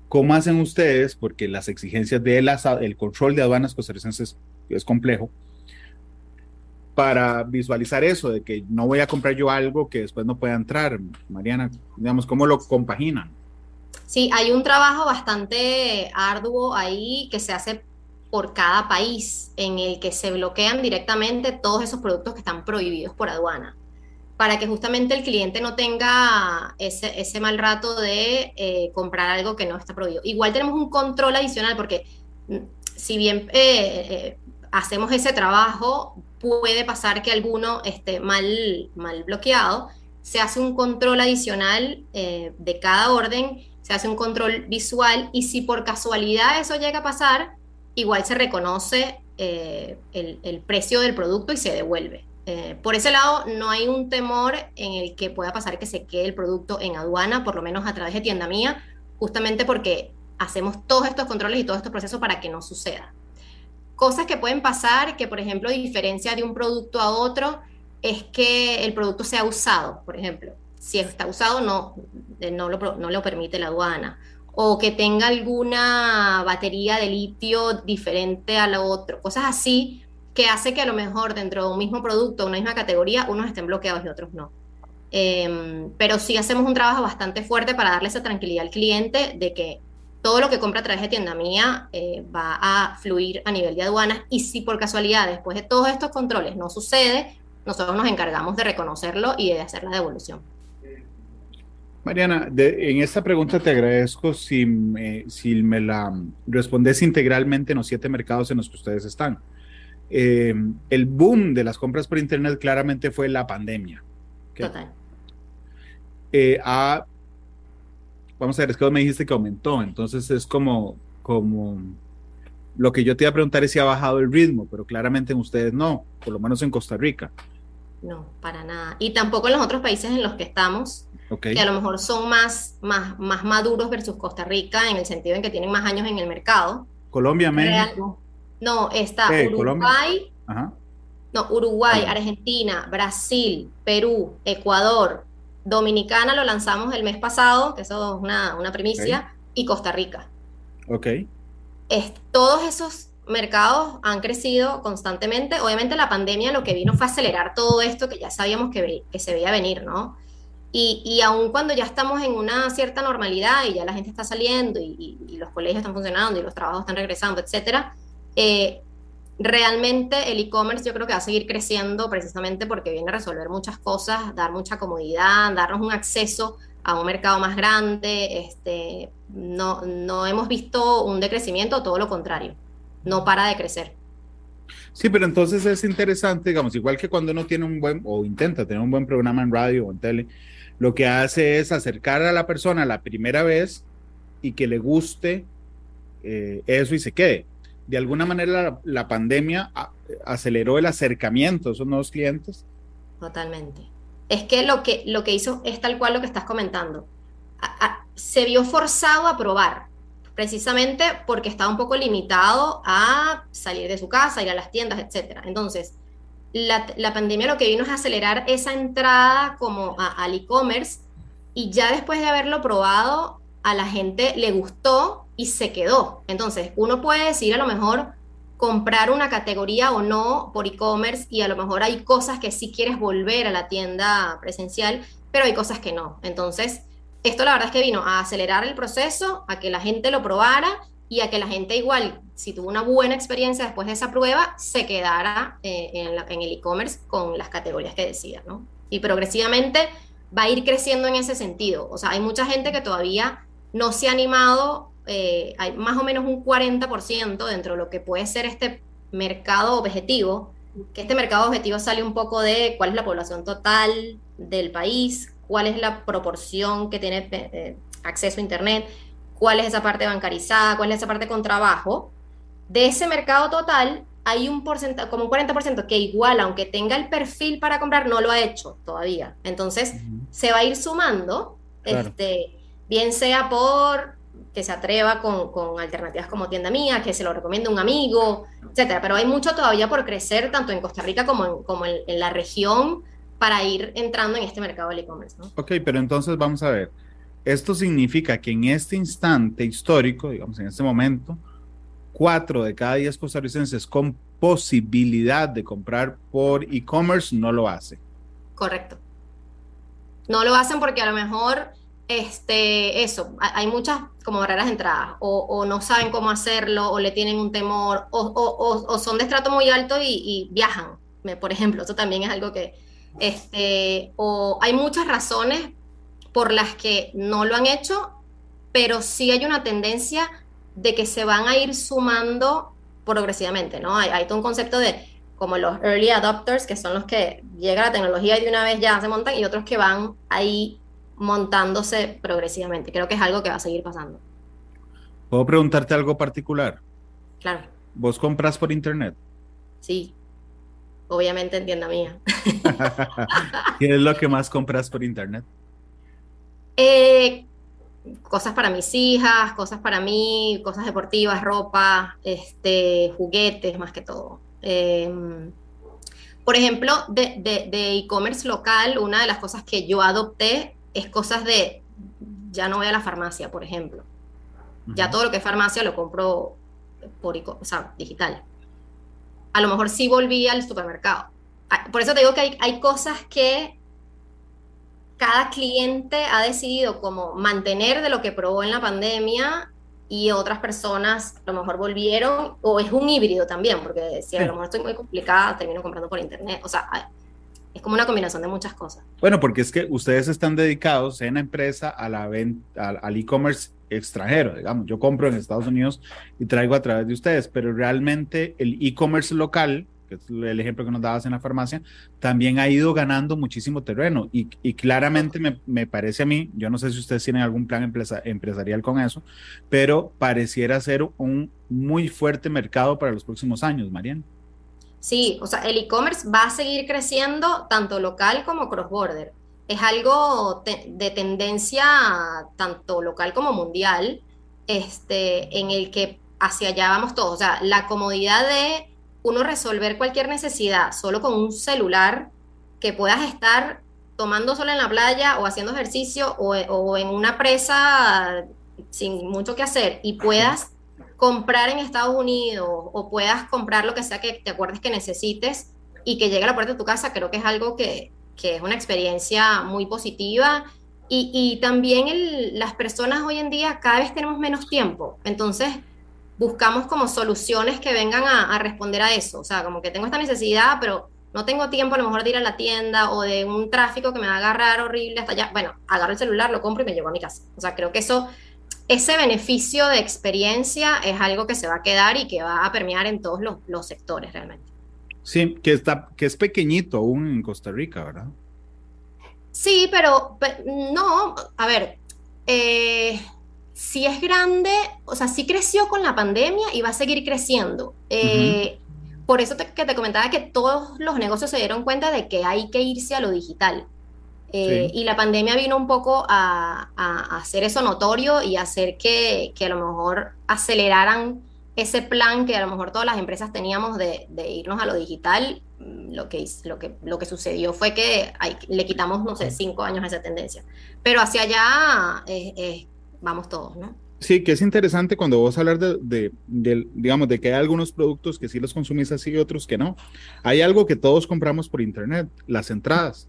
Speaker 2: ¿Cómo hacen ustedes? Porque las exigencias del el control de aduanas costarricenses es complejo. Para visualizar eso, de que no voy a comprar yo algo que después no pueda entrar, Mariana, digamos, ¿cómo lo compaginan?
Speaker 3: Sí, hay un trabajo bastante arduo ahí que se hace por cada país en el que se bloquean directamente todos esos productos que están prohibidos por aduana para que justamente el cliente no tenga ese, ese mal rato de eh, comprar algo que no está prohibido. Igual tenemos un control adicional porque mm, si bien eh, eh, hacemos ese trabajo, puede pasar que alguno esté mal, mal bloqueado, se hace un control adicional de cada orden, se hace un control visual y si por casualidad eso llega a pasar, igual se reconoce el, el precio del producto y se devuelve. Eh, por ese lado, no hay un temor en el que pueda pasar que se quede el producto en aduana, por lo menos a través de tienda mía, justamente porque hacemos todos estos controles y todos estos procesos para que no suceda. Cosas que pueden pasar, que por ejemplo, diferencia de un producto a otro, es que el producto sea usado, por ejemplo. Si está usado, no, eh, no, lo, no lo permite la aduana. O que tenga alguna batería de litio diferente a la otra. Cosas así que hace que a lo mejor dentro de un mismo producto, una misma categoría, unos estén bloqueados y otros no. Em, pero sí hacemos un trabajo bastante fuerte para darle esa tranquilidad al cliente de que todo lo que compra a través de tienda mía eh, va a fluir a nivel de aduanas y si por casualidad después de todos estos controles no sucede, nosotros nos encargamos de reconocerlo y de hacer la devolución.
Speaker 2: Mariana, en esta pregunta te agradezco si me, si me la respondes integralmente en los siete mercados en los que ustedes están. Eh, el boom de las compras por Internet claramente fue la pandemia.
Speaker 3: Total.
Speaker 2: Eh, vamos a ver, es que me dijiste que aumentó, entonces es como, como, lo que yo te iba a preguntar es si ha bajado el ritmo, pero claramente en ustedes no, por lo menos en Costa Rica.
Speaker 3: No, para nada. Y tampoco en los otros países en los que estamos, que a lo mejor son más, más, más maduros versus Costa Rica, en el sentido en que tienen más años en el mercado.
Speaker 2: Colombia, México.
Speaker 3: no, está Uruguay. No, Uruguay, Argentina, Brasil, Perú, Ecuador, Dominicana lo lanzamos el mes pasado, que eso es una, una primicia, y Costa Rica.
Speaker 2: Ok.
Speaker 3: Es, todos esos mercados han crecido constantemente. Obviamente la pandemia lo que vino fue acelerar todo esto que ya sabíamos que, que se veía venir, ¿no? Y, y aun cuando ya estamos en una cierta normalidad y ya la gente está saliendo y, los colegios están funcionando y los trabajos están regresando, etcétera, eh, realmente el e-commerce yo creo que va a seguir creciendo precisamente porque viene a resolver muchas cosas, dar mucha comodidad, darnos un acceso a un mercado más grande. Este, no, no hemos visto un decrecimiento, todo lo contrario, no para de crecer.
Speaker 2: Sí, pero entonces es interesante, digamos, igual que cuando uno tiene un buen o intenta tener un buen programa en radio o en tele, lo que hace es acercar a la persona la primera vez y que le guste eh, eso y se quede. De alguna manera la, pandemia aceleró el acercamiento a esos nuevos clientes.
Speaker 3: Totalmente. Es que lo que, lo que hizo es tal cual lo que estás comentando. se vio forzado a probar, precisamente porque estaba un poco limitado a salir de su casa, ir a las tiendas, etc. Entonces, la, pandemia lo que vino es acelerar esa entrada como al e-commerce y ya después de haberlo probado, a la gente le gustó y se quedó. Entonces, uno puede decir a lo mejor comprar una categoría o no por e-commerce y a lo mejor hay cosas que sí quieres volver a la tienda presencial, pero hay cosas que no. Entonces, esto la verdad es que vino a acelerar el proceso, a que la gente lo probara y a que la gente igual, si tuvo una buena experiencia después de esa prueba, se quedara eh, en, el e-commerce con las categorías que decida, ¿no? Y progresivamente va a ir creciendo en ese sentido. O sea, hay mucha gente que todavía no se ha animado, eh, hay más o menos un 40% dentro de lo que puede ser este mercado objetivo, que este mercado objetivo sale un poco de cuál es la población total del país, cuál es la proporción que tiene eh, acceso a Internet, cuál es esa parte bancarizada, cuál es esa parte con trabajo. De ese mercado total, hay un porcentaje, como un 40% que igual, aunque tenga el perfil para comprar, no lo ha hecho todavía. Entonces, se va a ir sumando, este, bien sea por que se atreva con, alternativas como tienda mía, que se lo recomienda un amigo, etcétera. Pero hay mucho todavía por crecer, tanto en Costa Rica como en, como en, la región, para ir entrando en este mercado del e-commerce.
Speaker 2: Ok, pero entonces vamos a ver. Esto significa que en este instante histórico, digamos, en este momento, cuatro de cada diez costarricenses con posibilidad de comprar por e-commerce no lo hacen.
Speaker 3: Correcto. No lo hacen porque a lo mejor, este, eso, hay muchas como barreras de entrada, o, no saben cómo hacerlo, o le tienen un temor, o, son de estrato muy alto y, viajan, por ejemplo, eso también es algo que, este, o hay muchas razones por las que no lo han hecho, pero sí hay una tendencia de que se van a ir sumando progresivamente, ¿no? Hay, todo un concepto de como los early adopters, que son los que llega la tecnología y de una vez ya se montan, y otros que van ahí montándose progresivamente. Creo que es algo que va a seguir pasando.
Speaker 2: ¿Puedo preguntarte algo particular?
Speaker 3: Claro.
Speaker 2: ¿Vos compras por internet?
Speaker 3: Sí, obviamente en tienda mía.
Speaker 2: ¿Qué es lo que más compras por internet?
Speaker 3: Eh, cosas para mis hijas, cosas para mí, cosas deportivas, ropa, este, juguetes más que todo. Em, por ejemplo, de e-commerce local, una de las cosas que yo adopté es cosas de, ya no voy a la farmacia, por ejemplo. Ya todo lo que es farmacia lo compro por o sea, digital. A lo mejor sí volví al supermercado. Ah, por eso te digo que hay, hay cosas que cada cliente ha decidido como mantener de lo que probó en la pandemia y otras personas a lo mejor volvieron, o es un híbrido también, porque si a lo mejor estoy muy complicada, termino comprando por internet, o sea, es como una combinación de muchas cosas.
Speaker 2: Bueno, porque es que ustedes están dedicados en la empresa a la venta, al e-commerce extranjero, digamos, yo compro en Estados Unidos y traigo a través de ustedes, pero realmente el e-commerce local, que es el ejemplo que nos dabas en la farmacia, también ha ido ganando muchísimo terreno y, claramente me, parece a mí, yo no sé si ustedes tienen algún plan empresarial con eso, pero pareciera ser un muy fuerte mercado para los próximos años, Mariana.
Speaker 3: Sí, o sea, el e-commerce va a seguir creciendo tanto local como cross-border. Es algo de tendencia tanto local como mundial, este, en el que hacia allá vamos todos. O sea, la comodidad de uno resolver cualquier necesidad solo con un celular, que puedas estar tomando sol en la playa o haciendo ejercicio o, en una presa sin mucho que hacer y puedas comprar en Estados Unidos o puedas comprar lo que sea que te acuerdes que necesites y que llegue a la puerta de tu casa, creo que es algo que, es una experiencia muy positiva. Y, también las personas hoy en día cada vez tenemos menos tiempo. Entonces, buscamos como soluciones que vengan a, responder a eso. O sea, como que tengo esta necesidad, pero no tengo tiempo a lo mejor de ir a la tienda o de un tráfico que me va a agarrar horrible hasta allá. Bueno, agarro el celular, lo compro y me llevo a mi casa. O sea, creo que eso, ese beneficio de experiencia es algo que se va a quedar y que va a permear en todos los, sectores realmente.
Speaker 2: Sí, que, está, que es pequeñito aún en Costa Rica, ¿verdad?
Speaker 3: Sí, pero, no, a ver, eh, si es grande, o sea, sí creció con la pandemia y va a seguir creciendo. Eh, por eso que te comentaba que todos los negocios se dieron cuenta de que hay que irse a lo digital. Eh, y la pandemia vino un poco a, hacer eso notorio y hacer que, a lo mejor aceleraran ese plan que a lo mejor todas las empresas teníamos de, irnos a lo digital. Lo que, lo, que, lo que sucedió fue que le quitamos, no sé, cinco años a esa tendencia. Pero hacia allá eh, vamos todos, ¿no?
Speaker 2: Sí, que es interesante cuando vos hablar de, digamos, de que hay algunos productos que sí los consumís así y otros que no. Hay algo que todos compramos por internet, las entradas.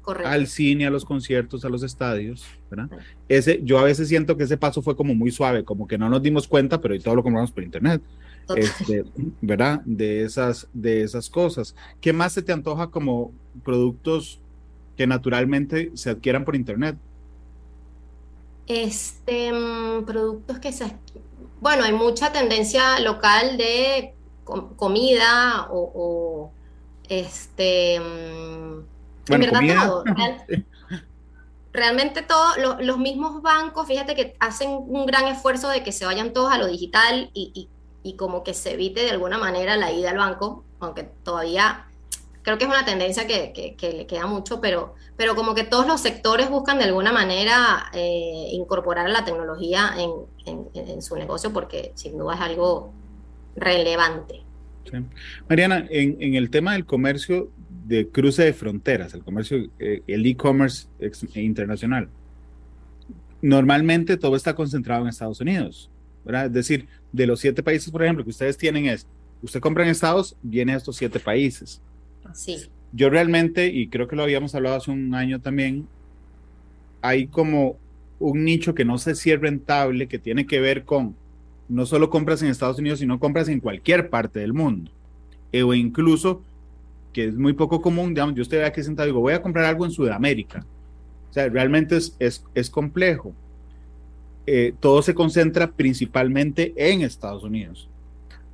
Speaker 2: Correcto. Al cine, a los conciertos, a los estadios, ¿verdad? Ese, yo a veces siento que ese paso fue como muy suave, como que no nos dimos cuenta, pero hoy todo lo compramos por internet. Este, ¿Verdad? De esas, de esas cosas. ¿Qué más se te antoja como productos que naturalmente se adquieran por internet?
Speaker 3: Este, mm, productos que se... Bueno, hay mucha tendencia local de comida o, este... Mm, en verdad todo. realmente todos los mismos bancos, fíjate que hacen un gran esfuerzo de que se vayan todos a lo digital y, y como que se evite de alguna manera la ida al banco, aunque todavía creo que es una tendencia que, le queda mucho, pero, pero como que todos los sectores buscan de alguna manera eh, incorporar la tecnología en, su negocio porque sin duda es algo relevante.
Speaker 2: Mariana, en, el tema del comercio de cruce de fronteras, el comercio, eh, el e-commerce internacional, normalmente todo está concentrado en Estados Unidos, ¿verdad? Es decir, de los siete países, por ejemplo, que ustedes tienen es, usted compra en Estados, viene a estos siete países
Speaker 3: Sí.
Speaker 2: Yo realmente, y creo que lo habíamos hablado hace un año también, hay como un nicho que no sé si es rentable, que tiene que ver con no solo compras en Estados Unidos, sino compras en cualquier parte del mundo. Eh, o incluso, que es muy poco común, digamos, yo estoy aquí sentado y digo, voy a comprar algo en Sudamérica. O sea, realmente es, es, complejo. Eh, todo se concentra principalmente en Estados Unidos.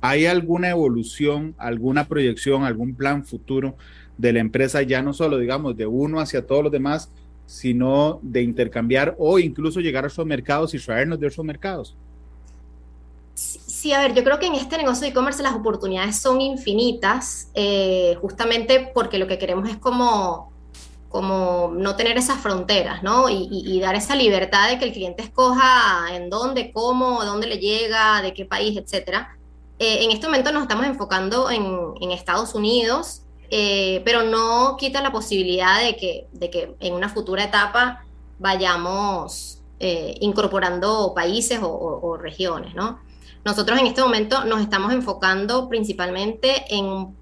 Speaker 2: ¿Hay alguna evolución, alguna proyección, algún plan futuro de la empresa, ya no solo, digamos, de uno hacia todos los demás, sino de intercambiar o incluso llegar a esos mercados y traernos de esos mercados?
Speaker 3: Sí, a ver, yo creo que en este negocio de e-commerce las oportunidades son infinitas, eh, justamente porque lo que queremos es como, como no tener esas fronteras, ¿no? Y, y, dar esa libertad de que el cliente escoja en dónde, cómo, dónde le llega, de qué país, etcétera. Eh, en este momento nos estamos enfocando en, Estados Unidos, eh, pero no quita la posibilidad de que, de que en una futura etapa vayamos eh, incorporando países o, regiones, ¿no? Nosotros en este momento nos estamos enfocando principalmente en...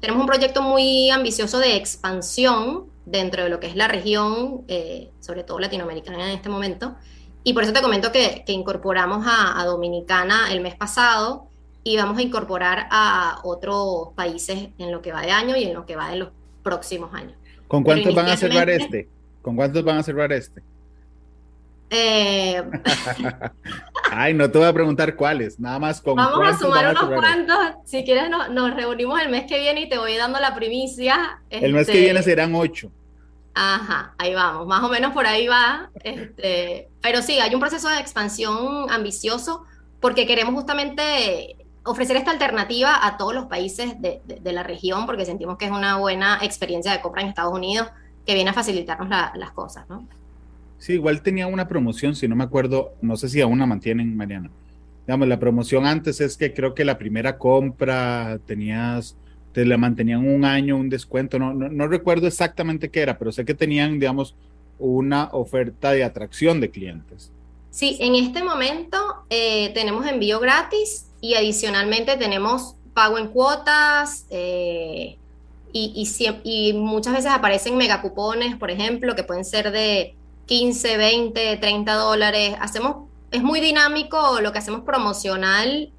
Speaker 3: tenemos un proyecto muy ambicioso de expansión dentro de lo que es la región, sobre todo latinoamericana en este momento, Y por eso te comento que, que incorporamos a, a, Dominicana el mes pasado y vamos a incorporar a otros países en lo que va de año y en lo que va de los próximos años.
Speaker 2: ¿Con cuántos van a cerrar este? ¿Con cuántos van a cerrar este?
Speaker 3: Eh...
Speaker 2: Ay, no te voy a preguntar cuáles, nada más con
Speaker 3: Vamos a sumar unos cuantos. Si quieres, no, nos reunimos el mes que viene y te voy dando la primicia.
Speaker 2: El mes que viene este, serán ocho.
Speaker 3: Ajá, ahí vamos, más o menos por ahí va. Este, pero sí, hay un proceso de expansión ambicioso porque queremos justamente ofrecer esta alternativa a todos los países de, de, de la región porque sentimos que es una buena experiencia de compra en Estados Unidos que viene a facilitarnos la, las cosas, ¿no?
Speaker 2: Sí, igual tenía una promoción, si no me acuerdo, no sé si aún la mantienen, Mariana. Digamos, la promoción antes es que creo que la primera compra tenías, te la mantenían un año, un descuento, no, no, no recuerdo exactamente qué era, pero sé que tenían, digamos, una oferta de atracción de clientes.
Speaker 3: Sí, en este momento eh, tenemos envío gratis y adicionalmente tenemos pago en cuotas, eh, y, muchas veces aparecen megacupones, por ejemplo, que pueden ser de 15, 20, 30 dólares. Hacemos, es muy dinámico lo que hacemos promocional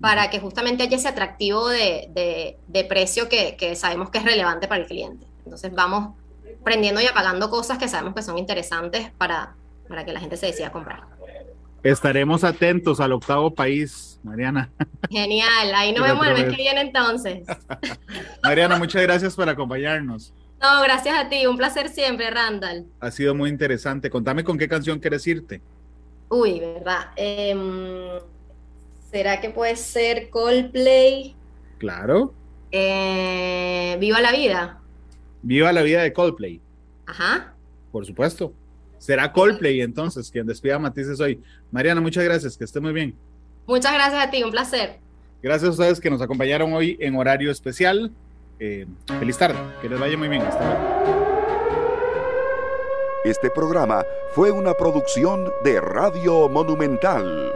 Speaker 3: para que justamente haya ese atractivo de, de, precio que, que, sabemos que es relevante para el cliente. Entonces vamos prendiendo y apagando cosas que sabemos que son interesantes para, para que la gente se decida comprar.
Speaker 2: Estaremos atentos al octavo país, Mariana.
Speaker 3: Genial, ahí nos vemos el mes que viene entonces.
Speaker 2: Mariana, muchas gracias por acompañarnos.
Speaker 3: No, gracias a ti, un placer siempre, Randall.
Speaker 2: Ha sido muy interesante. Contame con qué canción quieres irte.
Speaker 3: Uy, ¿verdad? Eh, ¿Será que puede ser Coldplay?
Speaker 2: Claro.
Speaker 3: Eh, Viva la vida.
Speaker 2: Viva la vida de Coldplay.
Speaker 3: Ajá.
Speaker 2: Por supuesto. Será Coldplay entonces quien despida a Matices hoy. Mariana, muchas gracias, que esté muy bien.
Speaker 3: Muchas gracias a ti, un placer.
Speaker 2: Gracias a ustedes que nos acompañaron hoy en horario especial. Eh, feliz tarde, que les vaya muy bien. Hasta luego.
Speaker 4: Este programa fue una producción de Radio Monumental.